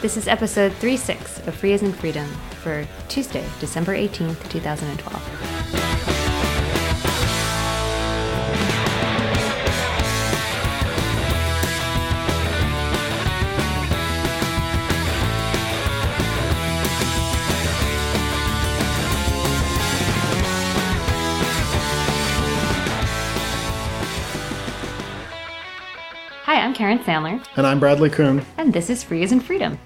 This is episode 36 of Free as in Freedom for Tuesday, December 18th, 2012. Karen Sandler, And I'm Bradley Kuhn. and this is Free as in Freedom.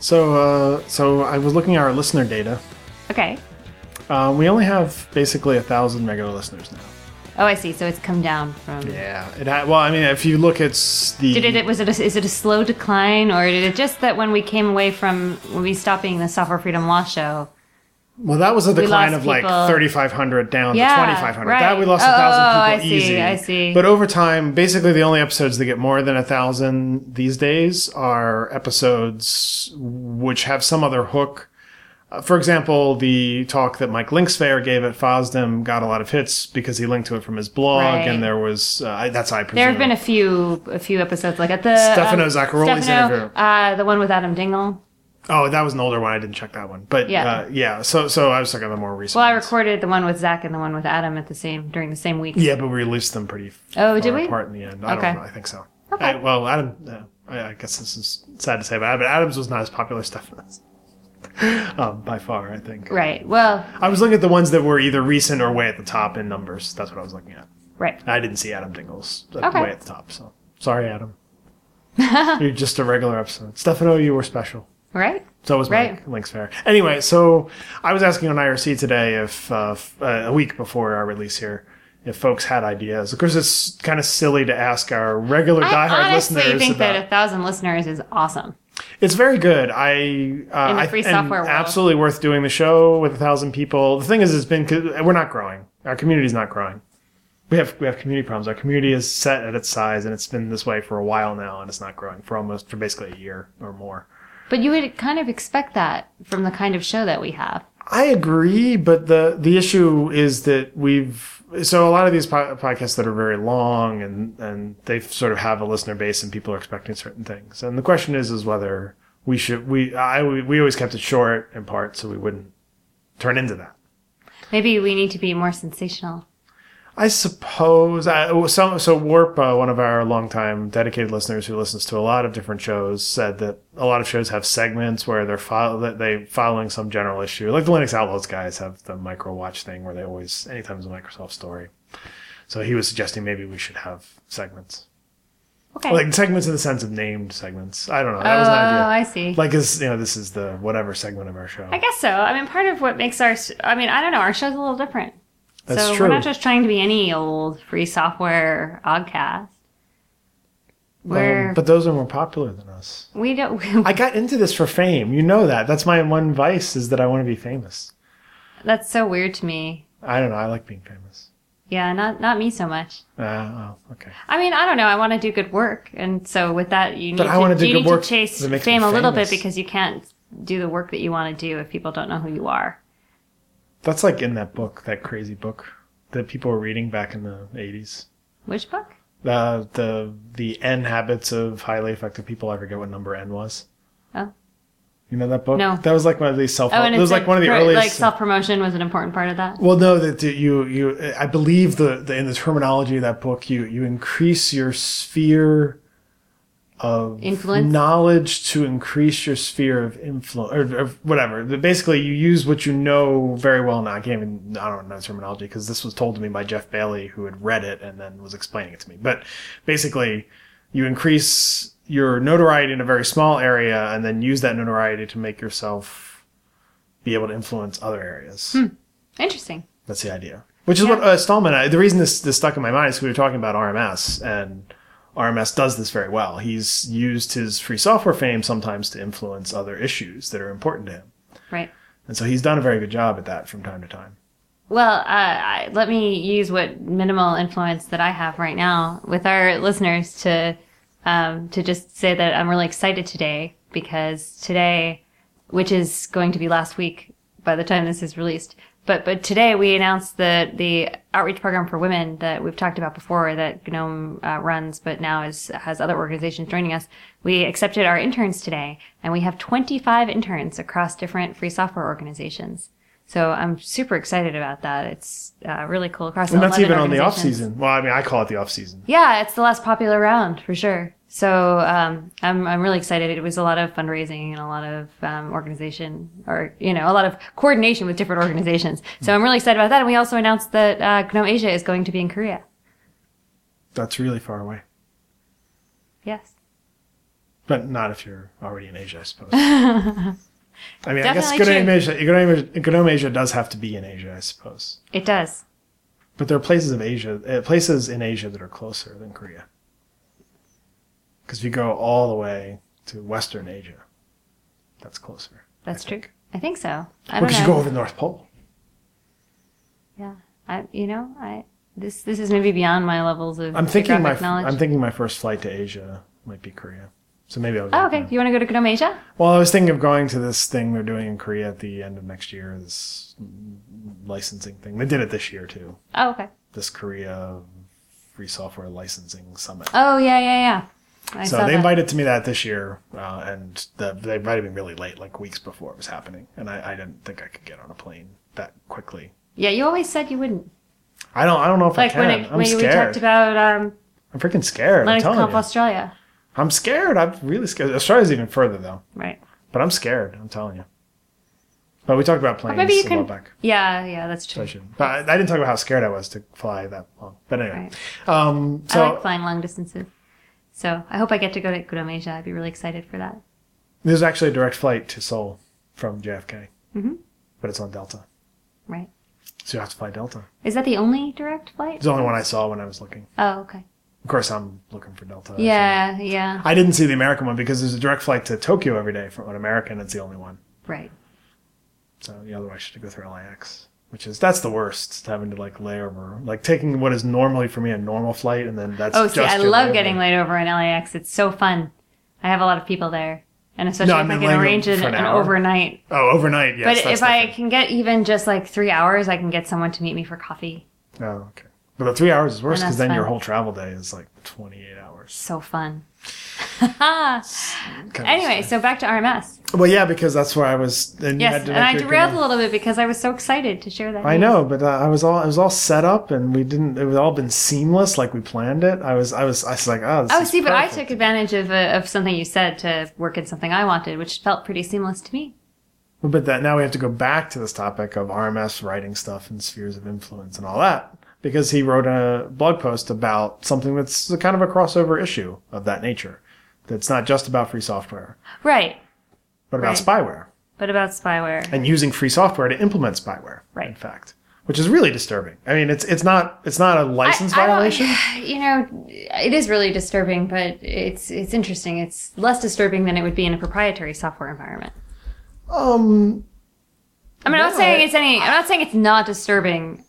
So, uh, so I was looking at our listener data. Okay. Uh, we only have basically a thousand regular listeners now. Oh, I see. So it's come down from. Yeah. It had, well, I mean, if you look at the Did it? Was it? A, is it a slow decline, or did it just that when we came away from when we stopped being the Software Freedom Law Show? Well, that was a decline of like 3,500 down Yeah, to 2,500. right. That we lost Oh, a thousand oh, I people see, easy. I see. But over time, basically, the only episodes that get more than a thousand these days are episodes which have some other hook. Uh, for example, the talk that Mike Linksvayer gave at FOSDEM got a lot of hits because he linked to it from his blog, Right. and there was uh, that's how I presume. There have been a few, a few episodes like at the Stefano um, Zacchiroli's Stefano, interview. uh, the one with Adam Dingle. Oh, that was an older one. I didn't check that one, but Yeah. uh, yeah. So, so I was looking at the more recent. Well, I ones. recorded the one with Zach and the one with Adam at the same during the same week. Yeah, but we released them pretty. Oh, did we? Apart in the end. I Okay. don't know. I think so. Okay. I- well, Adam. Uh, I guess this is sad to say, but Adams was not as popular as Stephanos. um, by far, I think. Right. Well, I was looking at the ones that were either recent or way at the top in numbers. That's what I was looking at. right. I didn't see Adam Dingles Okay. way at the top, so sorry, Adam. You're just a regular episode. Stefano, you were special. Right. So was Right. Mike Linksvayer. Anyway, so I was asking on IRC today if uh, f- uh, a week before our release here, if folks had ideas. Of course, it's kind of silly to ask our regular I diehard honestly listeners think about. that a thousand listeners is awesome. it's very good. I uh, In the I- free and software world. absolutely worth doing the show with a thousand people. The thing is, it's been we're not growing. Our community is not growing. We have we have community problems. Our community is set at its size, and it's been this way for a while now, and it's not growing for almost for basically a year or more. But you would kind of expect that from the kind of show that we have. I agree, but the the issue is that we've so a lot of these po- podcasts that are very long and and they sort of have a listener base and people are expecting certain things. And the question is is whether we should we I we, we always kept it short in part so we wouldn't turn into that. Maybe we need to be more sensational. I suppose. I, so, so Warp, uh, one of our longtime dedicated listeners who listens to a lot of different shows, said that a lot of shows have segments where they're fo- that they following some general issue. Like the Linux Outlaws guys have the micro watch thing where they always anytime there's a Microsoft story. So he was suggesting maybe we should have segments, Okay. like segments in the sense of named segments. I don't know. oh, That was an idea. I see. Like, is you know, this is the whatever segment of our show. I guess so. I mean, part of what makes our, I mean, I don't know, our show's a little different. That's so true. we're not just trying to be any old free software oddcast. Um, but those are more popular than us. we don't, I got into this for fame. You know that. That's my one vice is that I want to be famous. that's so weird to me. I don't know. I like being famous. Yeah, not, not me so much. Uh, oh, okay. I mean, I don't know. I want to do good work, and so with that, you need But I to, wanna do you good need work to chase that makes me fame a little bit because you can't do the work that you want to do if people don't know who you are. That's like in that book, that crazy book that people were reading back in the 80s. Which book? Uh, the the N habits of highly effective people. I forget what number N was. Oh. You know that book? No. That was like one of these self. Oh, and it was like one of the pro- earliest. Like self promotion was an important part of that. Well, no, that you you I believe the, the in the terminology of that book, you you increase your sphere of Influence? knowledge to increase your sphere of influence or, or whatever. Basically, you use what you know very well. Now, I can't even I don't know the terminology because this was told to me by Jeff Bailey, who had read it and then was explaining it to me. But basically, you increase your notoriety in a very small area and then use that notoriety to make yourself be able to influence other areas. hmm. Interesting. That's the idea. Which is Yeah. what uh, Stallman. I, the reason this this stuck in my mind is we were talking about RMS, and RMS does this very well. He's used his free software fame sometimes to influence other issues that are important to him, Right. and so he's done a very good job at that from time to time. Well, uh, let me use what minimal influence that I have right now with our listeners to um, to just say that I'm really excited today because today, which is going to be last week by the time this is released, but but today we announced that the outreach program for women that we've talked about before that GNOME uh, runs, but now is has other organizations joining us. We accepted our interns today, and we have 25 interns across different free software organizations. So I'm super excited about that. It's uh, really cool across. And that's even on the off season. Well, I mean, I call it the off season. Yeah, it's the less popular round for sure. So um, I'm I'm really excited. It was a lot of fundraising and a lot of um, organization, or you know, a lot of coordination with different organizations. So I'm really excited about that. And we also announced that uh, GNOME Asia is going to be in Korea. That's really far away. Yes, But not if you're already in Asia, I suppose. I mean, I guess Definitely GNOME. Asia, GNOME Asia, GNOME Asia does have to be in Asia, I suppose. it does. But there are places of Asia, uh, places in Asia that are closer than Korea. Because if you go all the way to Western Asia, that's closer. That's I true. I think so. I because you go over the North Pole. yeah, I you know I this this is maybe beyond my levels of I'm thinking my knowledge. I'm thinking my first flight to Asia might be Korea. So maybe I'll. go oh, okay. there. You want to go to GNOME Asia? Well, I was thinking of going to this thing they're doing in Korea at the end of next year. This licensing thing. They did it this year too. Oh, okay. This Korea free software licensing summit. Oh yeah yeah yeah. I so they that. invited to me that this year, uh, and the, they have been really late, like weeks before it was happening, and I, I didn't think I could get on a plane that quickly. Yeah, you always said you wouldn't. I don't. I don't know if Like I can. when, it, I'm when we talked about um, I'm freaking scared. I'm Linux you. Australia. I'm scared. I'm really scared. Australia's even further though, Right. but I'm scared. I'm telling you. But we talked about planes maybe you a while back. Yeah, yeah, that's So I true. But I, I didn't talk about how scared I was to fly that long. But anyway, Right. um, so I like flying long distances. So I hope I get to go to GNOME Asia. I'd be really excited for that. there's actually a direct flight to Seoul from JFK, Mhm. but it's on Delta, Right. so you have to fly Delta. Is that the only direct flight? It's the only one I saw when I was looking. Oh, okay. Of course, I'm looking for Delta. so- Yeah, yeah. I didn't see the American one because there's a direct flight to Tokyo every day from an American. It's the only one. Right. So yeah, otherwise, you should go through LAX, which is that's the worst. Having to like lay over, like taking what is normally for me a normal flight, and then that's Oh, see, I love layover. getting laid over in LAX. It's so fun. I have a lot of people there. And especially No, if I mean can arrange it an, overnight. Oh, overnight, yes. but if I can get even just like three hours, I can get someone to meet me for coffee. Oh, okay. But the three hours is worse because then your whole travel day is like 28 hours. So fun. Kind of anyway, so back to RMS. Well, yeah, because that's where I was. And you Yes, had to and I make your derailed a little bit because I was so excited to share that. I news. know, but uh, I was all I was all set up, and we didn't. It was all been seamless, like we planned it. I was I was I was like, oh, this Oh, is see, but I took advantage of uh, of something you said to work in something I wanted, which felt pretty seamless to me. Well but that now we have to go back to this topic of RMS writing stuff and spheres of influence and all that because he wrote a blog post about something that's a kind of a crossover issue of that nature. That's not just about free software, Right, but about Right. spyware but about spyware. and using free software to implement spyware. Right. In fact, which is really disturbing. I mean, it's it's not it's not a license I- I violation. You know, it is really disturbing, but it's it's interesting. It's less disturbing than it would be in a proprietary software environment. Um, I mean, I'm not saying it's any. I'm not saying it's not disturbing.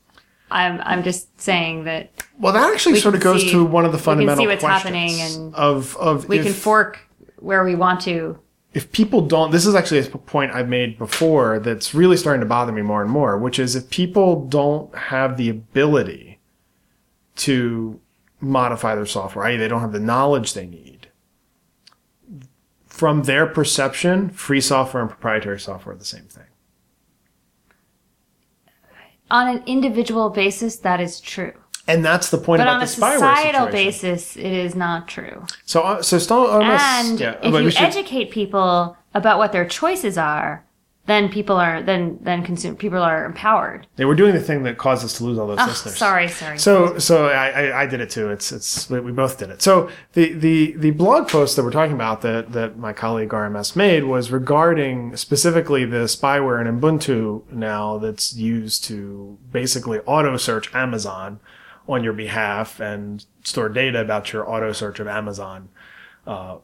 I'm I'm just saying that well, that actually We sort of goes see- to one of the fundamental we can see what's questions happening and of of we if, can fork where we want to. if people don't this is actually a point i've made before that's really starting to bother me more and more which is if people don't have the ability to modify their software i.e. they don't have the knowledge they need from their perception free software and proprietary software are the same thing On an individual basis, that is true. and that's the point But about on the a spyware societal situation. basis, it is not true. so uh, so still almost, And yeah, if but you should- educate people about what their choices are, then people are then then consume people are empowered. they were doing the thing that caused us to lose all those Oh, listeners sorry, sorry. So, so I, I, I did it too. It's, it's, we we both did it. So the, the, the blog post that we're talking about that, that my colleague RMS made was regarding specifically the spyware in Ubuntu now that's used to basically auto search Amazon on your behalf and store data about your auto search of Amazon. Uh,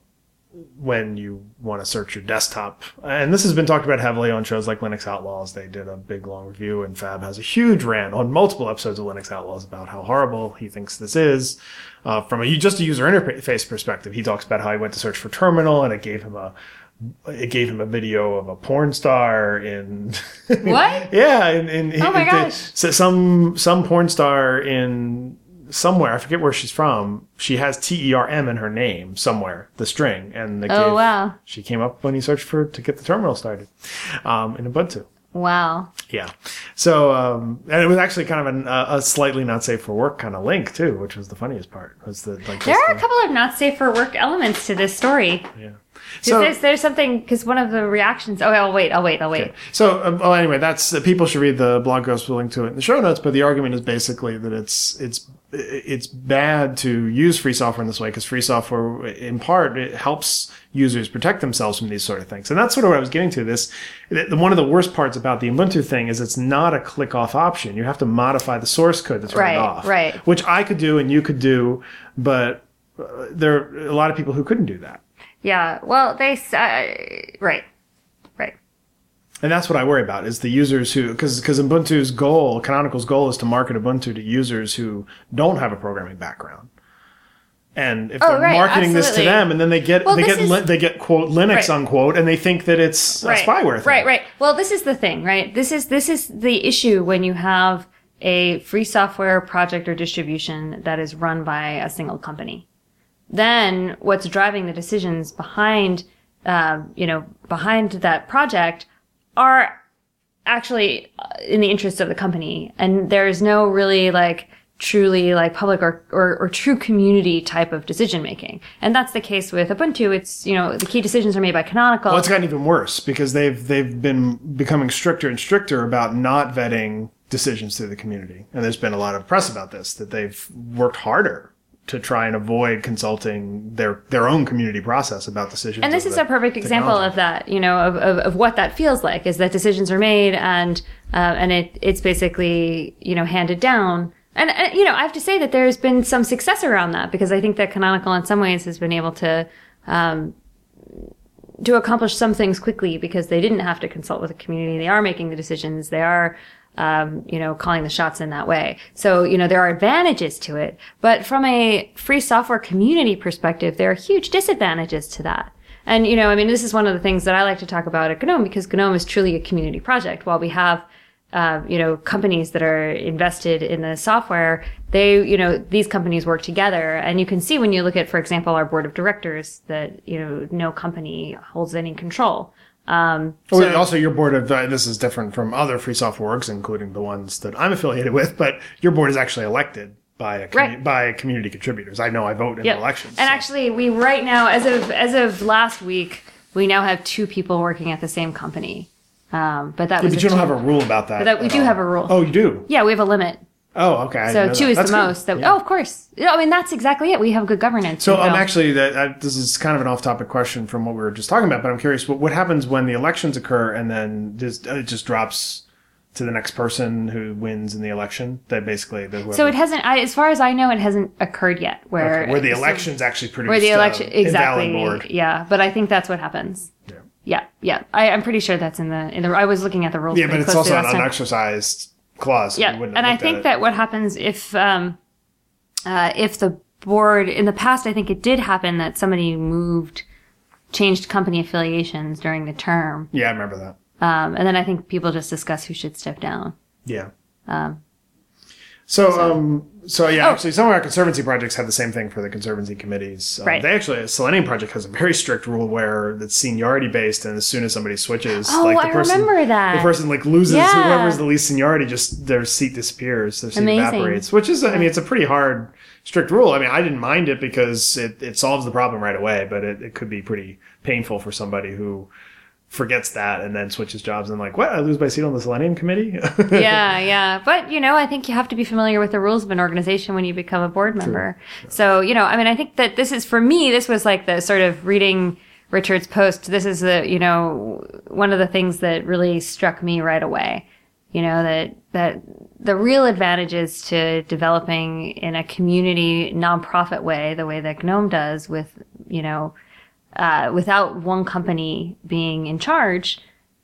when you want to search your desktop. And this has been talked about heavily on shows like Linux Outlaws. They did a big long review, and Fab has a huge rant on multiple episodes of Linux Outlaws about how horrible he thinks this is. Uh, from a just a user interface perspective, he talks about how he went to search for terminal and it gave him a it gave him a video of a porn star in What? yeah in, in Oh my gosh. so some some porn star in somewhere i forget where she's from she has t-e-r-m in her name somewhere the string and they Oh, gave- wow. she came up when he searched for to get the terminal started um, in ubuntu Wow. yeah. So, um, and it was actually kind of an, uh, a slightly not safe for work kind of link too, which was the funniest part. Was the like There are a couple of not safe for work elements to this story. yeah. So, there's, there's something because one of the reactions. Oh, I'll wait. I'll wait. I'll wait. okay. so um, well, anyway, that's uh, people should read the blog post. We'll link to it in the show notes. But the argument is basically that it's it's it's bad to use free software in this way because free software, in part, it helps users protect themselves from these sort of things. And that's sort of what I was getting to. This the, one of the worst parts about the Ubuntu thing is it's not a click off option. You have to modify the source code to turn Right, it off. right. Which I could do and you could do, but uh, there are a lot of people who couldn't do that. Yeah. Well, they. Uh, right. Right. And that's what I worry about is the users who, because because Ubuntu's goal, Canonical's goal, is to market Ubuntu to users who don't have a programming background. And if Oh, they're right, marketing this to them, and then they get Well, they get is- li- they get quote Linux Right. unquote, and they think that it's right. a spyware thing. Right, right. Well, this is the thing, right? This is this is the issue when you have a free software project or distribution that is run by a single company. Then what's driving the decisions behind, um, you know, behind that project are actually uh, in the interest of the company, and there is no really like truly like public or, or, or true community type of decision making. And that's the case with Ubuntu. It's, you know, the key decisions are made by Canonical. Well, it's gotten even worse because they've they've been becoming stricter and stricter about not vetting decisions through the community, and there's been a lot of press about this that they've worked harder to try and avoid consulting their their own community process about decisions. and this is a perfect example of that you know of, of, of what that feels like is that decisions are made and uh, and it it's basically you know handed down. And, and you know i have to say that there's been some success around that because i think that canonical in some ways has been able to um, to accomplish some things quickly because they didn't have to consult with the community. They are making the decisions. They are um, you know, calling the shots in that way. So, you know, there are advantages to it, but from a free software community perspective, there are huge disadvantages to that. And, you know, I mean, this is one of the things that I like to talk about at GNOME because GNOME is truly a community project. While we have, uh, you know, companies that are invested in the software, they, you know, these companies work together. And you can see when you look at, for example, our board of directors that, you know, no company holds any control. Um, Well, so- also, your board of uh, this is different from other free software orgs, including the ones that I'm affiliated with. But your board is actually elected by a commu- Right. by community contributors. I know I vote in Yep. elections. And so- actually, we right now, as of as of last week, we now have two people working at the same company. Um, but that Yeah, was but you don't have a rule about that. But that- we do all. have a rule. Oh, you do. yeah, we have a limit. Oh, okay. So two that. is That's the good. most. That, Yeah. Oh, of course. I mean, that's exactly it. We have good governance. So I'm know. actually that this is kind of an off-topic question from what we were just talking about, but I'm curious what what happens when the elections occur and then just it just drops to the next person who wins in the election. That basically So it hasn't, I, as far as I know, it hasn't occurred yet. Where okay, where the so- elections actually produce where the election uh, exactly. board. Yeah, but I think that's what happens. Yeah. Yeah, yeah. I, I'm pretty sure that's in the in the. I was looking at the rules. Yeah, but it's also an time. unexercised clause. Yeah, and I think that what happens if um, uh, if the board in the past, I think it did happen that somebody moved, changed company affiliations during the term, Yeah, I remember that. um, and then I think people just discuss who should step down. Yeah. Um, So, um, so yeah, Oh. actually, some of our conservancy projects have the same thing for the conservancy committees. Um, Right. They actually, a Selenium project has a very strict rule where it's seniority based, and as soon as somebody switches, Oh, like the I person, remember that. the person like loses Yeah. whoever's the least seniority, just their seat disappears, their seat Amazing. evaporates. Which is, I mean, it's a pretty hard, strict rule. I mean, I didn't mind it because it, it solves the problem right away, but it, it could be pretty painful for somebody who forgets that and then switches jobs and like, what? I lose my seat on the Selenium committee? yeah, yeah. But, you know, I think you have to be familiar with the rules of an organization when you become a board member. So, you know, I mean, I think that this is, for me, this was like the sort of reading Richard's post. This is the, you know, one of the things that really struck me right away. You know, that, that the real advantages to developing in a community nonprofit way, the way that GNOME does with, you know, uh, without one company being in charge,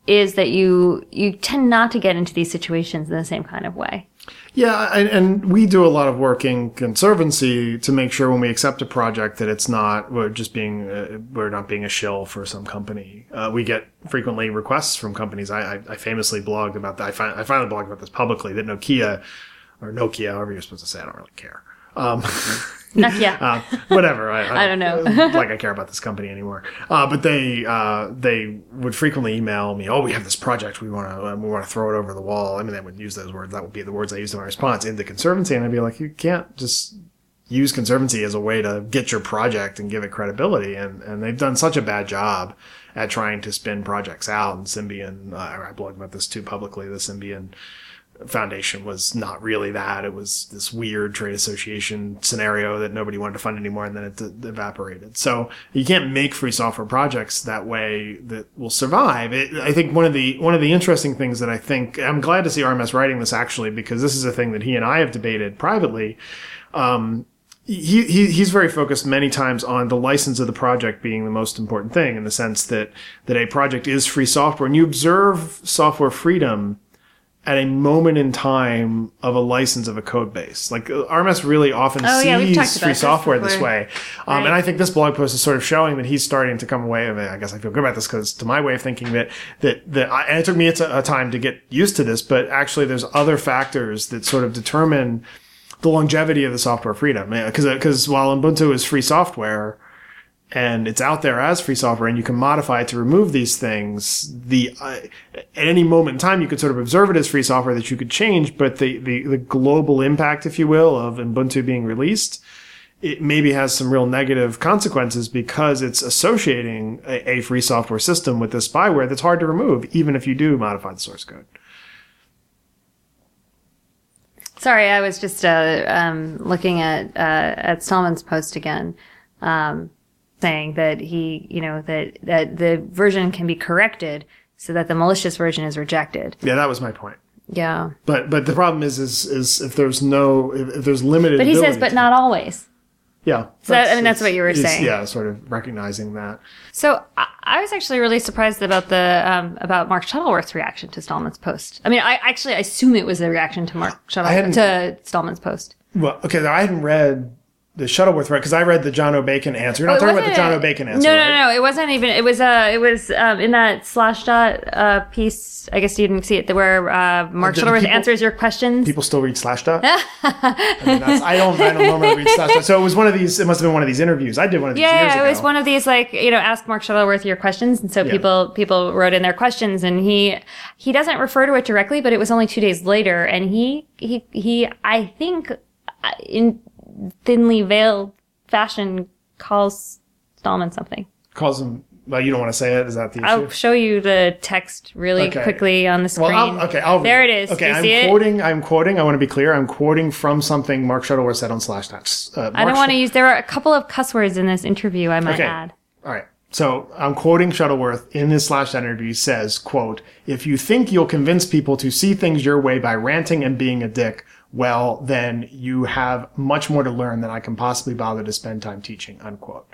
is that you you tend not to get into these situations in the same kind of way. Yeah, and, and we do a lot of work in conservancy to make sure when we accept a project that it's not we're just being uh, we're not being a shill for some company. Uh, we get frequently requests from companies. I, I, I famously blogged about that. I, fi- I finally blogged about this publicly that Nokia or Nokia, however you're supposed to say, I don't really care. Um, Nokia. uh, whatever. I, I don't know. like I care about this company anymore. Uh, but they uh, they would frequently email me. Oh, we have this project. We want to we want to throw it over the wall. I mean, they would use those words. That would be the words I used in my response into conservancy. And I'd be like, you can't just use conservancy as a way to get your project and give it credibility. And and they've done such a bad job at trying to spin projects out. And Symbian, uh, I blogged about this too publicly. The Symbian foundation was not really that. It was this weird trade association scenario that nobody wanted to fund anymore, and then it d- evaporated. So you can't make free software projects that way that will survive. It, I think one of the one of the interesting things that I think I'm glad to see RMS writing this actually because this is a thing that he and I have debated privately. Um, he, he he's very focused many times on the license of the project being the most important thing in the sense that that a project is free software and you observe software freedom at a moment in time of a license of a code base. Like uh, RMS really often Oh, yeah, sees about free software this before. way. Um, Right. And I think this blog post is sort of showing that he's starting to come away. I, mean, I guess I feel good about this because to my way of thinking that, that, that, I, and it took me a, t- a time to get used to this, but actually there's other factors that sort of determine the longevity of the software freedom. Because, because while Ubuntu is free software, and it's out there as free software and you can modify it to remove these things the uh, at any moment in time you could sort of observe it as free software that you could change but the, the the global impact if you will of ubuntu being released it maybe has some real negative consequences because it's associating a, a free software system with this spyware that's hard to remove even if you do modify the source code. Sorry, I was just uh, um, looking at uh, at Stallman's post again, um, saying that he, you know, that that the version can be corrected so that the malicious version is rejected. yeah that was my point Yeah, but but the problem is is is if there's no if, if there's limited but he says, but to- not always. yeah So that- I mean, that's what you were saying. yeah sort of recognizing that So I, I was actually really surprised about the um, about Mark Shuttleworth's reaction to Stallman's post. I mean, I actually assume it was a reaction to Mark hadn't- Shuttle to Stallman's post. Well, okay, I hadn't read the Shuttleworth right because I read the Jono Bacon answer. You're not Oh, talking about the Jono Bacon answer, No, right? no, no. It wasn't even. It was. Uh, it was um, in that slash dot uh, piece. I guess you didn't see it. Where uh, Mark Shuttleworth people- answers your questions. People still read Slashdot. I, mean, I don't. I don't normally read Slashdot. So it was one of these. It must have been one of these interviews. I did one of these years yeah, it was one of these like you know, ask Mark Shuttleworth your questions, and so Yeah. people people wrote in their questions, and he he doesn't refer to it directly, but it was only two days later, and he he he I think uh, in thinly veiled fashion calls Stallman something. calls him. Well, you don't want to say it. Is that the issue? I'll show you the text really Okay. quickly on the screen. well, I'll, okay, I'll there it is. Okay, I'm see it? quoting. I'm quoting. I want to be clear. I'm quoting from something Mark Shuttleworth said on Slashdot. Uh, I don't want to use. There are a couple of cuss words in this interview. I might Okay. add. All right. So I'm quoting Shuttleworth in his slash interview. He says, quote, if you think you'll convince people to see things your way by ranting and being a dick, well, then you have much more to learn than I can possibly bother to spend time teaching, unquote.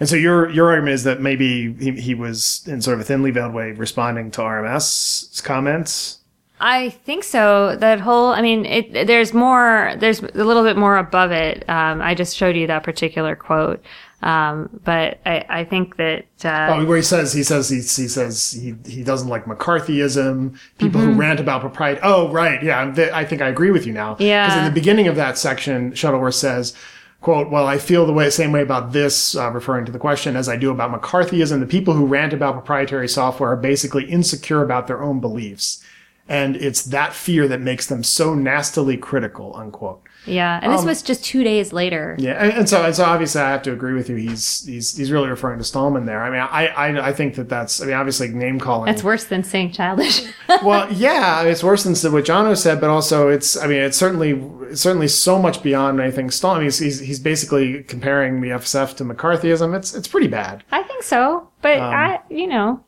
And so your, your argument is that maybe he, he was in sort of a thinly veiled way responding to RMS's comments. I think so. That whole, I mean, it, there's more, there's a little bit more above it. Um, I just showed you that particular quote. Um, but I, I think that, uh, Oh, where he says he says he, he says he he doesn't like McCarthyism. People Mm-hmm. who rant about propriety. Oh, right, yeah. Th- I think I agree with you now. Yeah. Because in the beginning of that section, Shuttleworth says, "quote Well, I feel the way same way about this, uh, referring to the question, as I do about McCarthyism. The people who rant about proprietary software are basically insecure about their own beliefs, and it's that fear that makes them so nastily critical." Unquote. Yeah. And this um, was just two days later. Yeah, and, and so and so obviously I have to agree with you. He's he's he's really referring to Stallman there. I mean, I I, I think that that's. I mean, obviously name calling. That's worse than saying childish. well, yeah, I mean, it's worse than what Jono said, but also it's. I mean, it's certainly it's certainly so much beyond anything Stallman. He's, he's he's basically comparing the FSF to McCarthyism. It's it's pretty bad. I think so. But Um, I, you know,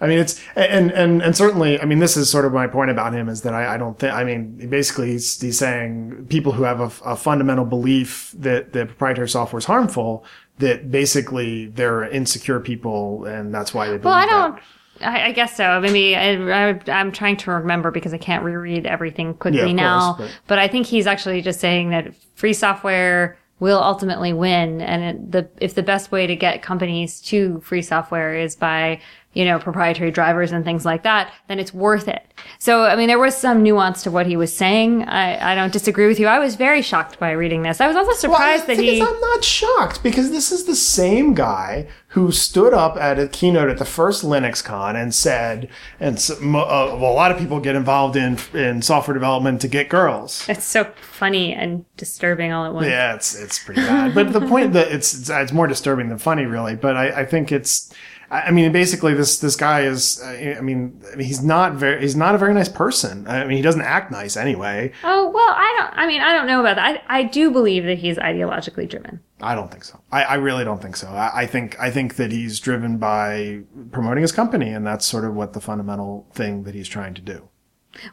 I mean, it's and and and certainly. I mean, this is sort of my point about him is that I, I don't think. I mean, basically, he's, he's saying people who have a, a fundamental belief that that proprietary software is harmful. That basically they're insecure people, and that's why they. Believe well, I don't, I, I guess so. Maybe I, I, I'm trying to remember because I can't reread everything quickly Yeah, now. course, but- but I think he's actually just saying that free software will ultimately win, and it, the if the best way to get companies to free software is by you know proprietary drivers and things like that, then it's worth it. So I mean, there was some nuance to what he was saying. I, I don't disagree with you. I was very shocked by reading this. I was also Well, surprised the that he. I'm not shocked because this is the same guy who stood up at a keynote at the first Linux Con and said, and so, uh, well, a lot of people get involved in in software development to get girls. It's so funny and disturbing all at once. Yeah, it's it's pretty bad. But the point that it's it's, it's more disturbing than funny, really. But I, I think it's. I mean, basically, this this guy is. uh, I mean, I mean, he's not very. He's not a very nice person. I mean, he doesn't act nice anyway. Oh well, I don't. I mean, I don't know about that. I, I do believe that he's ideologically driven. I don't think so. I, I really don't think so. I, I think I think that he's driven by promoting his company, and that's sort of what the fundamental thing that he's trying to do.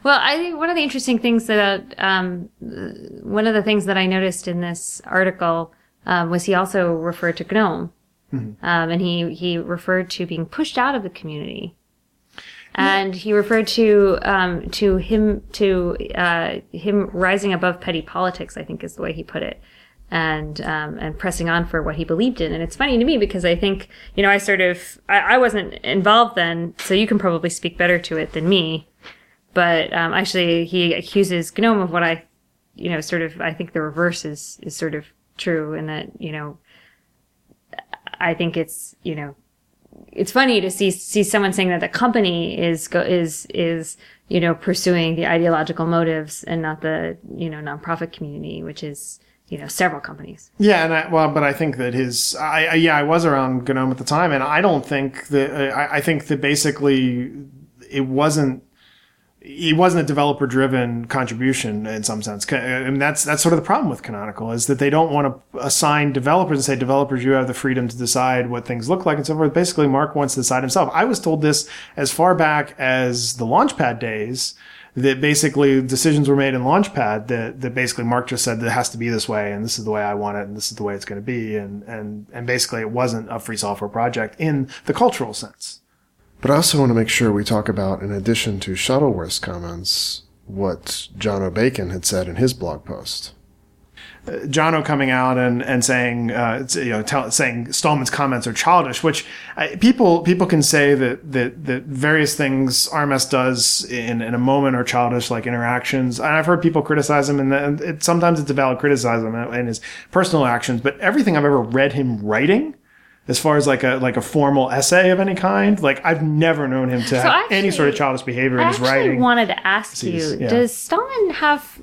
Well, I think one of the interesting things that um, one of the things that I noticed in this article um, was he also referred to GNOME, um, and he he referred to being pushed out of the community, and he referred to um, to him to uh, him rising above petty politics. I think is the way he put it. And um, and pressing on for what he believed in, and it's funny to me because I think you know I sort of I, I wasn't involved then, so you can probably speak better to it than me but um, actually he accuses gnome of what i you know sort of i think the reverse is is sort of true in that you know i think it's you know it's funny to see see someone saying that the company is go, is is you know pursuing the ideological motives and not the you know nonprofit community which is you know several companies Yeah, and I, well, but I think that his, I, I yeah, I was around GNOME at the time, and I don't think that I, I think that basically it wasn't. It wasn't a developer-driven contribution in some sense, Ca- uh, and that's that's sort of the problem with Canonical is that they don't want to assign developers and say developers you have the freedom to decide what things look like and so forth. Basically, Mark wants to decide himself. I was told this as far back as the Launchpad days that basically decisions were made in Launchpad that, that basically Mark just said that it has to be this way and this is the way I want it and this is the way it's going to be and, and, and basically it wasn't a free software project in the cultural sense. But I also want to make sure we talk about, in addition to Shuttleworth's comments, what Jono Bacon had said in his blog post. John Jono coming out and and saying uh, you know tell, saying Stallman's comments are childish, which uh, people people can say that that that various things RMS does in, in a moment are childish, like interactions. And I've heard people criticize him, and, and it, sometimes it's a valid criticism in his personal actions. But everything I've ever read him writing. As far as like a like a formal essay of any kind, like I've never known him to have actually- any sort of childish behavior in his writing. i actually wanted to ask you yeah. does stallman have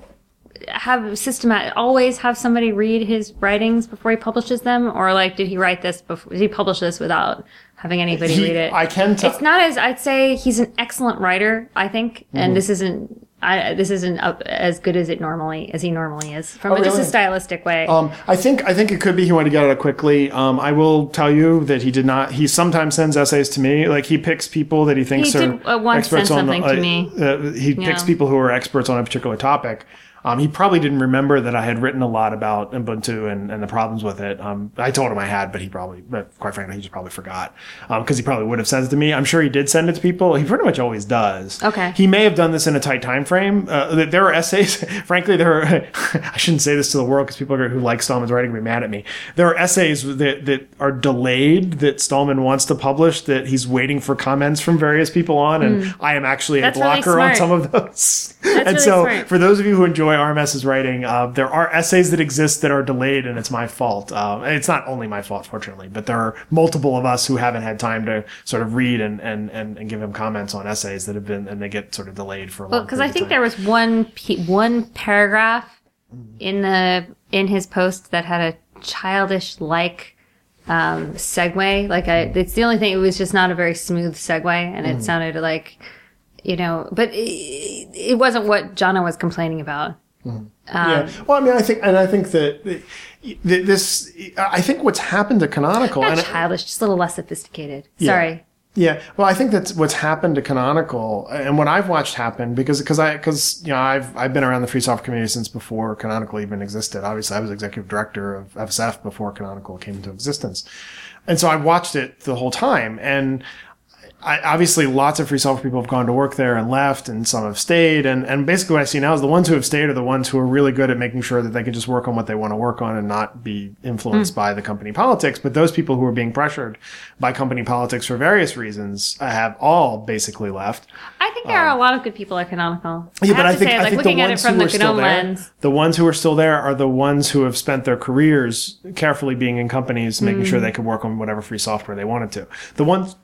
have systemat always have somebody read his writings before he publishes them or like did he write this before did he publish this without having anybody He- read it I can tell. it's not as i'd say he's an excellent writer i think Mm-hmm. and this isn't I, this isn't up as good as it normally as he normally is from Oh, just a stylistic way Um, I think I think it could be he wanted to get it out quickly. Um, I will tell you that he did not. He sometimes sends essays to me. Like he picks people that he thinks He are did, uh, once experts on the. something to me. Uh, he picks people who are experts on a particular topic. Um, he probably didn't remember that I had written a lot about Ubuntu and, and the problems with it. Um, I told him I had, but he probably, but quite frankly, he just probably forgot. Um, cause he probably would have sent it to me. I'm sure he did send it to people. He pretty much always does. Okay. He may have done this in a tight time frame. Uh, there are essays, frankly, there are, I shouldn't say this to the world because people who like Stallman's writing will be mad at me. There are essays that, that are delayed that Stallman wants to publish that he's waiting for comments from various people on. And I am actually a. That's really blocker on some of those. and really so smart. for those of you who enjoy RMS's writing, uh, there are essays that exist that are delayed and it's my fault. Uh, it's not only my fault, fortunately, but there are multiple of us who haven't had time to sort of read and, and, and, and give him comments on essays that have been, and they get sort of delayed for a Well, long because I think there was one one paragraph in the in his post that had a childish like um, segue. Like I, it's the only thing. It was just not a very smooth segue, and Mm. it sounded like you know. But it, it wasn't what Jono was complaining about. Mm-hmm. Um, yeah. Well, I mean, I think, and I think that, that this, I think what's happened to Canonical, Not and childish, just a little less sophisticated. Sorry. Yeah, well, I think that's what's happened to Canonical, and what I've watched happen because because I because you know I've I've been around the free software community since before Canonical even existed. Obviously, I was executive director of FSF before Canonical came into existence, and so I watched it the whole time. And I, obviously lots of free software people have gone to work there and left and some have stayed and, and basically what i see now is the ones who have stayed are the ones who are really good at making sure that they can just work on what they want to work on and not be influenced by the company politics but those people who are being pressured by company politics for various reasons have all basically left I think there are a lot of good people at Canonical. yeah, but I think, say, I like think looking at it ones from who the are still GNOME there, lens. the ones who are still there are the ones who have spent their careers carefully being in companies, making Mm. sure they could work on whatever free software they wanted to. The ones,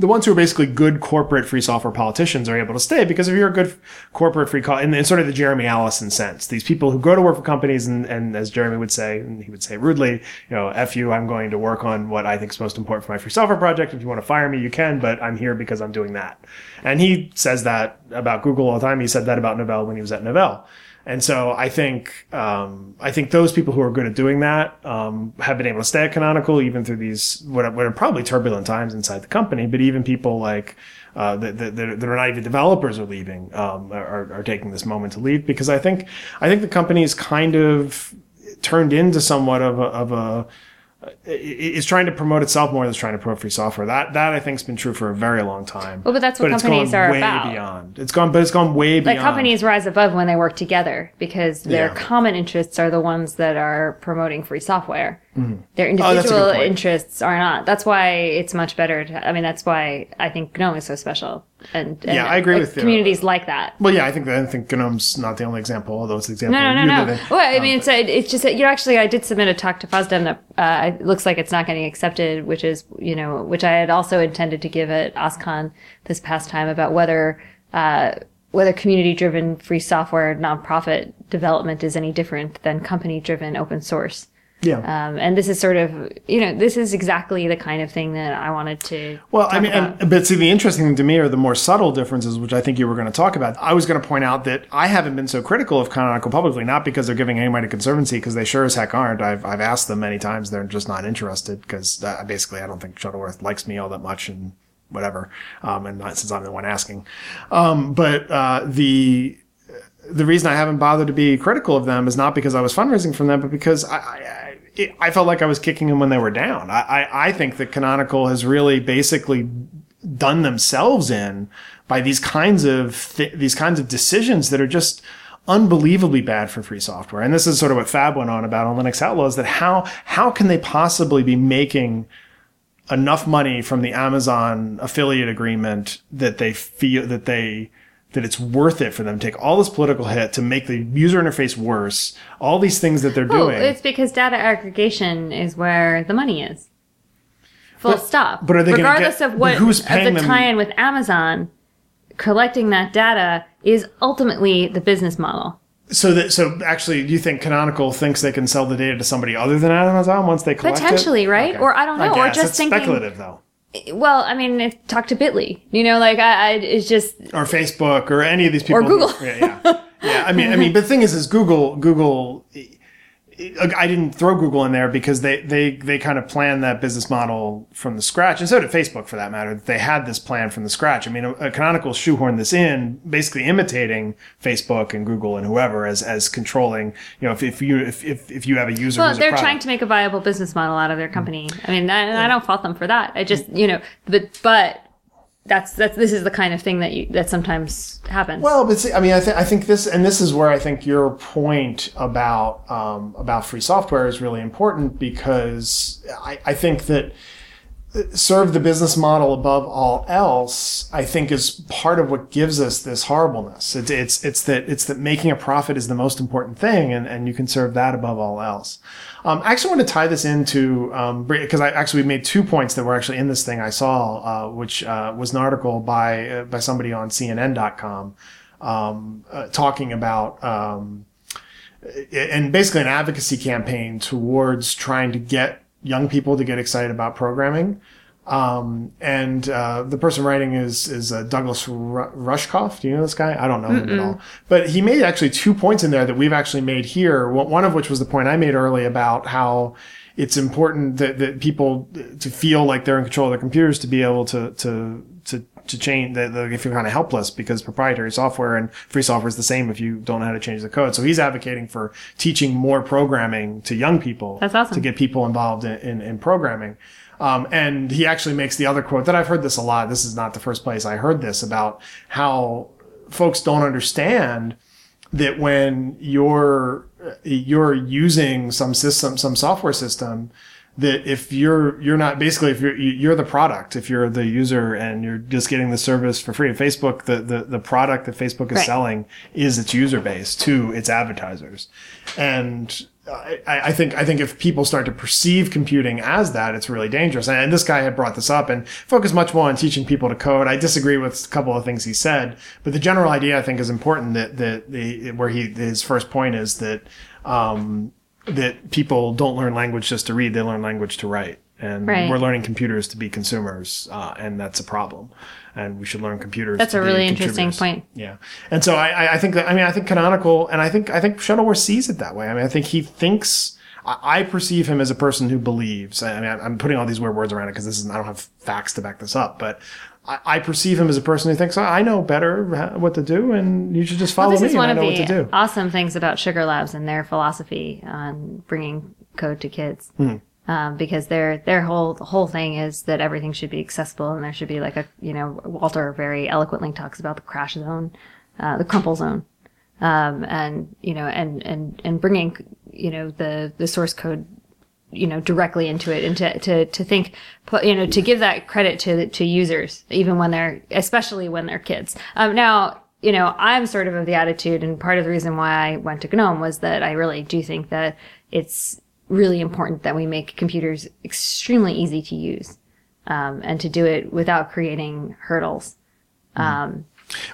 the ones who are basically good corporate free software politicians are able to stay because if you're a good corporate free, co- in, in sort of the Jeremy Allison sense, these people who go to work for companies and, and as Jeremy would say, and he would say rudely, you know, F you, I'm going to work on what I think is most important for my free software project. If you want to fire me, you can, but I'm here because I'm doing that. And he says that about Google all the time. He said that about Novell when he was at Novell. And so I think um, I think those people who are good at doing that um, have been able to stay at Canonical even through these what are, what are probably turbulent times inside the company. But even people like uh, that, that, that are not even developers are leaving um, are, are taking this moment to leave because I think I think the company is kind of turned into somewhat of a, of a Uh, it's trying to promote itself more than it's trying to promote free software. That that I think's been true for a very long time. Well, but that's what it's companies gone are way about. beyond. It's gone, but it's gone way Like beyond. companies rise above when they work together because their Yeah. common interests are the ones that are promoting free software. Mm-hmm. Their Oh, individual point. interests are not. That's why it's much better. To, I mean, that's why I think GNOME is so special. And, and Yeah, I agree with you. communities like that. Well, yeah, I think that, I think GNOME's not the only example, although it's the example No, no, no, no. Well, I Um, mean, it's a, it's just that you actually I did submit a talk to FOSDEM that uh, it looks like it's not getting accepted, which is you know which I had also intended to give at OSCON this past time about whether uh, whether community driven free software nonprofit development is any different than company driven open source. Yeah. Um, and this is sort of you know this is exactly the kind of thing that I wanted to. Well, I mean, and, but see, the interesting thing to me are the more subtle differences, which I think you were going to talk about. I was going to point out that I haven't been so critical of Canonical publicly, not because they're giving any anybody to conservancy, because they sure as heck aren't. I've, I've asked them many times; they're just not interested because uh, basically I don't think Shuttleworth likes me all that much, and whatever. Um, and not since I'm the one asking, um, but uh, the the reason I haven't bothered to be critical of them is not because I was fundraising from them, but because I, I- it, I felt like I was kicking them when they were down. I, I, I think that Canonical has really basically done themselves in by these kinds of th- these kinds of decisions that are just unbelievably bad for free software. And this is sort of what Fab went on about on Linux Outlaws that how how can they possibly be making enough money from the Amazon affiliate agreement that they feel that they that it's worth it for them to take all this political hit to make the user interface worse, all these things that they're Well, doing. it's because data aggregation is where the money is. Full But- stop. but are they regardless get- of what who's of paying the them- tie-in with Amazon? Collecting that data is ultimately the business model. So that so actually, do you think Canonical thinks they can sell the data to somebody other than Amazon once they collect it? Potentially, right? Or I don't know, or guess. just thinking- speculative though, Well, I mean, talk to Bitly. You know, like I, I it's just or Facebook, or any of these people. Or who- Google. yeah, yeah, yeah. I mean, I mean, but the thing is, is Google, Google. I didn't throw Google in there because they, they, they kind of planned that business model from the scratch, and so did Facebook for that matter. They had this plan from the scratch. I mean, a, a Canonical shoehorned this in, basically imitating Facebook and Google and whoever as as controlling. You know, if, if you if, if, if you have a user, well, they're trying to make a viable business model out of their company. Mm-hmm. I mean, I, I don't fault them for that. I just, mm-hmm. you know, but but that's that's this is the kind of thing that you that sometimes happens. Well, but see, I mean, I think I think this, and this is where I think your point about um, about free software is really important because I, I think that serve the business model above all else, I think is part of what gives us this horribleness. It's, it's, it's that, it's that making a profit is the most important thing and, and you can serve that above all else. Um, I actually want to tie this into, um, because I actually made two points that were actually in this thing I saw, uh, which, uh, was an article by, uh, by somebody on CNN.com, um, uh, talking about, um, and basically an advocacy campaign towards trying to get young people to get excited about programming. Um, and uh, the person writing is is uh, Douglas Ru- Rushkoff. Do you know this guy? I don't know him at all. But he made actually two points in there that we've actually made here. One of which was the point I made early about how it's important that, that people to feel like they're in control of their computers to be able to to to change that you're kind of helpless because proprietary software and free software is the same if you don't know how to change the code. So he's advocating for teaching more programming to young people. That's awesome. To get people involved in, in, in programming. Um, and he actually makes the other quote that I've heard this a lot. This is not the first place I heard this about how folks don't understand that when you're you're using some system, some software system, that if you're you're not basically if you're you're the product if you're the user and you're just getting the service for free facebook the the, the product that facebook is Right. selling is its user base to its advertisers and I, I think I think if people start to perceive computing as that, it's really dangerous. And this guy had brought this up and focused much more on teaching people to code. I disagree with a couple of things he said, but the general idea I think is important. That that the where he his first point is that um, that people don't learn language just to read; they learn language to write. And Right. we're learning computers to be consumers, uh, and that's a problem. And we should learn computers. That's a really interesting point. Yeah, and so I, I- I think that I mean I think Canonical, and I think I think Shuttleworth sees it that way. I mean I think he thinks. I I perceive him as a person who believes. I mean, I'm putting all these weird words around it because this is I don't have facts to back this up, but I, I perceive him as a person who thinks "Oh, I know better what to do, and you should just follow Well, this me. is one of I know what the awesome things about Sugar Labs and their philosophy on bringing code to kids. Hmm. Um, because their their whole the whole thing is that everything should be accessible and there should be like a you know Walter very eloquently talks about the crash zone, uh, the crumple zone, um, and you know and and and bringing you know the the source code you know directly into it and to to, to think put you know to give that credit to to users even when they're especially when they're kids. Um now you know i'm sort of of the attitude and part of the reason why i went to gnome was that i really do think that it's really important that we make computers extremely easy to use um, and to do it without creating hurdles. Um,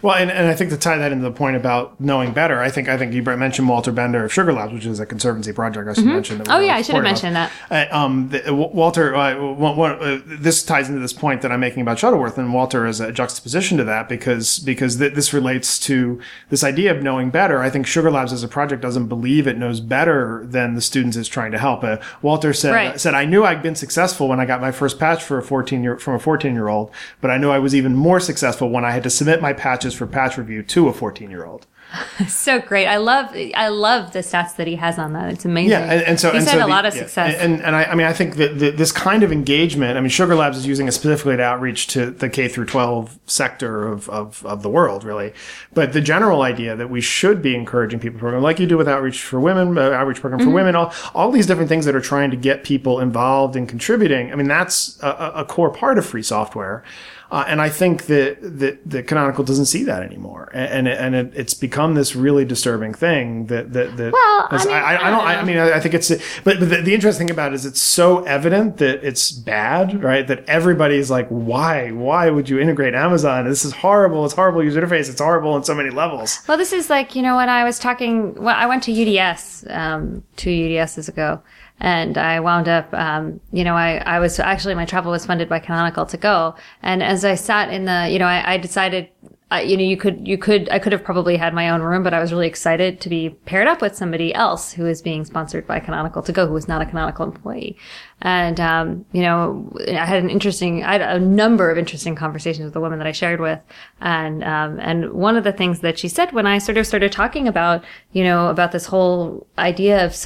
Well, and, and I think to tie that into the point about knowing better, I think I think you mentioned Walter Bender of Sugar Labs, which is a conservancy project I should mention. That Oh, yeah, I should have supportive of. mentioned that. Uh, um, the, uh, Walter, uh, one, one, uh, this ties into this point that I'm making about Shuttleworth, and Walter is a juxtaposition to that because because th- this relates to this idea of knowing better. I think Sugar Labs as a project doesn't believe it knows better than the students it's trying to help. Uh, Walter said Right. said I knew I'd been successful when I got my first patch for a 14 year from a 14 year old, but I knew I was even more successful when I had to submit my patches for patch review to a 14 year old. so great i love i love the stats that he has on that it's amazing Yeah, and, and so he's and had so a the- lot of yeah, success And and I, I mean, I think that the, this kind of engagement. I mean, Sugar Labs is using it specifically to outreach to the K through 12 sector of, of, of the world, really. But the general idea that we should be encouraging people program like you do with Outreach for Women, uh, Outreach Program Mm-hmm. for Women, all all these different things that are trying to get people involved and contributing. I mean, that's a- a core part of free software. Uh, and I think that, that, that Canonical doesn't see that anymore, and and, it, and it, it's become this really disturbing thing that that, that Well, I mean, I, I, I don't. I, mean, I, I think it's. But, but the, the interesting thing about it is it's so evident that it's bad, right? That everybody's like, why? Why would you integrate Amazon? This is horrible. It's horrible user interface. It's horrible on so many levels. Well, this is like, you know, when I was talking, well, I went to UDS, um, two UDSs ago, and I wound up, um, you know, I, I was actually, my travel was funded by Canonical to go. And as I sat in the, you know, I, I decided, uh, you know, you could, you could, I could have probably had my own room, but I was really excited to be paired up with somebody else who is being sponsored by Canonical to go, who was not a Canonical employee. And, um, you know, I had an interesting, I had a number of interesting conversations with the woman that I shared with. And, um, and one of the things that she said when I sort of started talking about, you know, about this whole idea of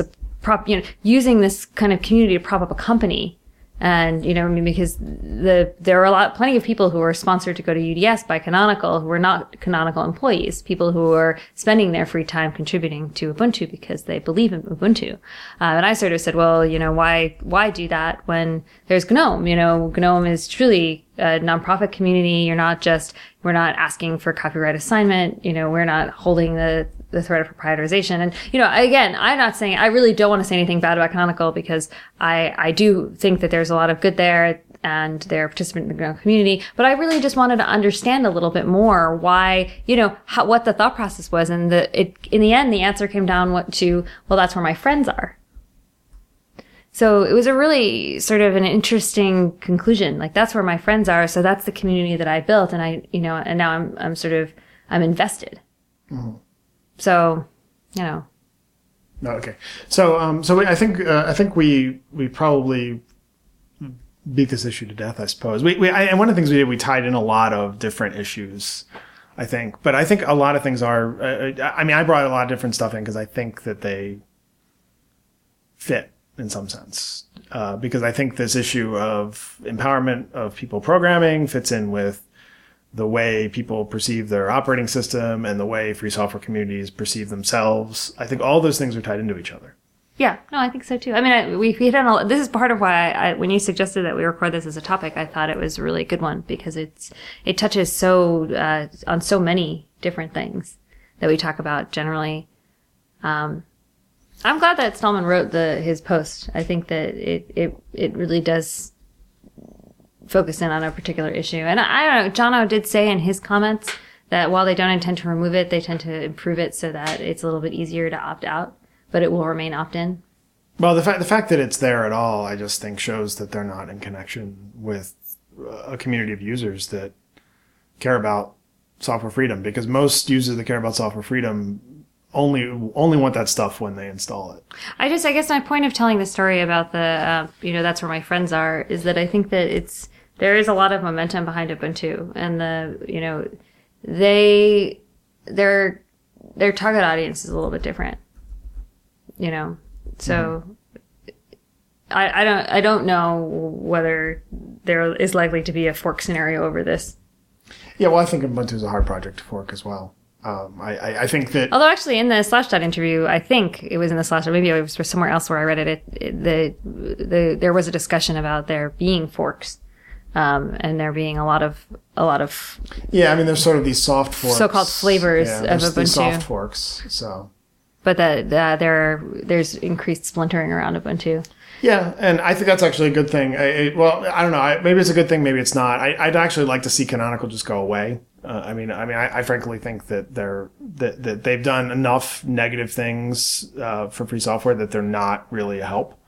prop, you know, using this kind of community to prop up a company. And, you know, I mean, because the, there are a lot, plenty of people who are sponsored to go to UDS by Canonical who are not Canonical employees, people who are spending their free time contributing to Ubuntu because they believe in Ubuntu. Uh, and I sort of said, well, you know, why, why do that when there's GNOME? You know, GNOME is truly a nonprofit community. You're not just, we're not asking for copyright assignment. You know, we're not holding the, the threat of proprietorization. And, you know, again, I'm not saying, I really don't want to say anything bad about Canonical because I, I do think that there's a lot of good there and they're a participant in the community. But I really just wanted to understand a little bit more why, you know, how, what the thought process was. And the, it, in the end, the answer came down what to, well, that's where my friends are. So it was a really sort of an interesting conclusion. Like that's where my friends are. So that's the community that I built. And I, you know, and now I'm, I'm sort of, I'm invested. Mm-hmm. So, you know, No, okay. So, um, so I think uh, I think we we probably beat this issue to death. I suppose we, we I, and one of the things we did we tied in a lot of different issues. I think, but I think a lot of things are. Uh, I mean, I brought a lot of different stuff in because I think that they fit in some sense. Uh, because I think this issue of empowerment of people programming fits in with the way people perceive their operating system and the way free software communities perceive themselves. I think all those things are tied into each other. Yeah, no, I think so too. I mean, I, we hit on a, this is part of why I, when you suggested that we record this as a topic, I thought it was a really good one because it's it touches so uh, on so many different things that we talk about generally. Um, I'm glad that Stallman wrote the his post. I think that it it it really does focus in on a particular issue. And I, don't know, Jono did say in his comments that while they don't intend to remove it, they tend to improve it so that it's a little bit easier to opt out, but it will remain opt in. Well, the fact the fact that it's there at all, I just think shows that they're not in connection with a community of users that care about software freedom. Because most users that care about software freedom only only want that stuff when they install it. I just, I guess, my point of telling the story about the, uh, you know, that's where my friends are, is that I think that it's there is a lot of momentum behind Ubuntu, and the, you know, they their their target audience is a little bit different, you know, so. I, I don't I don't know whether there is likely to be a fork scenario over this. Yeah, well, I think Ubuntu is a hard project to fork as well. Um, I, I, I think that Although actually in the Slashdot interview, I think it was in the Slashdot, maybe it was somewhere else where I read it. It, it the, the there was a discussion about there being forks, um, and there being a lot of a lot of yeah, I mean, there's sort of these soft forks, So-called flavors yeah, of there's these Ubuntu. soft forks. So but that there there's increased splintering around Ubuntu. yeah, and I think that's actually a good thing. I, I, well, I don't know. I, maybe it's a good thing. Maybe it's not. I, I'd actually like to see Canonical just go away. Uh, I mean, I mean, I, I frankly think that they're that, that they've done enough negative things uh, for free software that they're not really a help.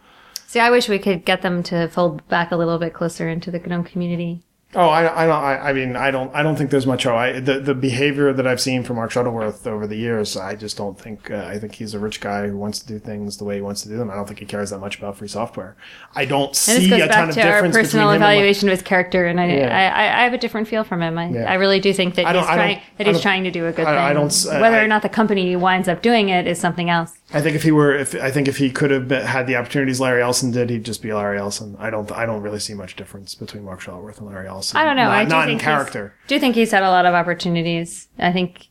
See, I wish we could get them to fold back a little bit closer into the GNOME community. Oh, I, I don't. I, I mean, I don't. I don't think there's much. Oh, I, the the behavior that I've seen from Mark Shuttleworth over the years, I just don't think. Uh, I think he's a rich guy who wants to do things the way he wants to do them. I don't think he cares that much about free software. I don't see this goes a ton back of to our difference personal between him and like- evaluation of his character, and I, Yeah. I, I, have a different feel from him. I, Yeah. I really do think that he's trying that he's trying to do a good thing. I don't Whether or not the company winds up doing it is something else. I think if he were, if I think if he could have been, had the opportunities Larry Ellison did, he'd just be Larry Ellison. I don't. I don't really see much difference between Mark Shuttleworth and Larry Ellison. I don't know. Not, I do not think in character. do you think he's had a lot of opportunities. I think,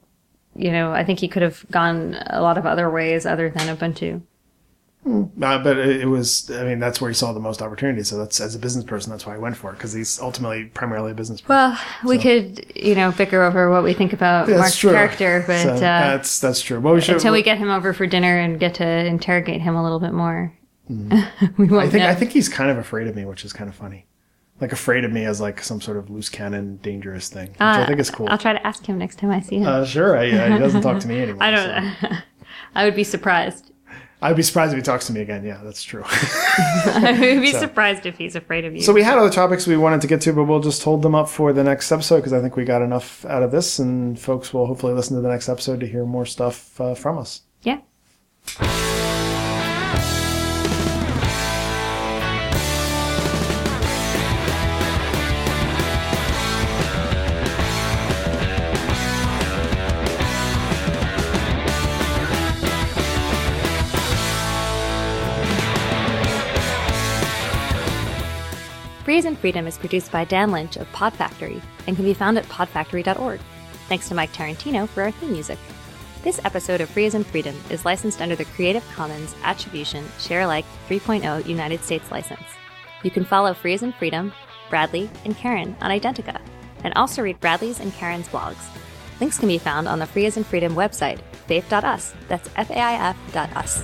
you know, I think he could have gone a lot of other ways other than Ubuntu. Uh, but it, it was. I mean, that's where he saw the most opportunity. So that's as a business person, that's why I went for it because he's ultimately primarily a business person. Well, we could, you know, bicker over what we think about That's Mark's true. character, but So uh, that's that's true. Well, we should. until we get him over for dinner and get to interrogate him a little bit more, we won't. I think know. I think he's kind of afraid of me, which is kind of funny. Like afraid of me as like some sort of loose cannon, dangerous thing, which I Uh, think is cool. I'll try to ask him next time I see him. Uh, sure, I, uh, he doesn't talk to me anymore. I don't. I would be surprised. I'd be surprised if he talks to me again. Yeah, that's true. I would be surprised if he's afraid of you. so we had other topics we wanted to get to, but we'll just hold them up for the next episode because I think we got enough out of this, and folks will hopefully listen to the next episode to hear more stuff uh, from us. yeah. Freedom is produced by Dan Lynch of Pod Factory and can be found at podfactory.org. Thanks to Mike Tarantino for our theme music. This episode of Free as in Freedom is licensed under the Creative Commons Attribution Share Alike 3.0 United States license. You can follow Free as in Freedom, Bradley, and Karen on Identica, and also read Bradley's and Karen's blogs. Links can be found on the Free as in Freedom website, faif.us. That's F A I F dot us.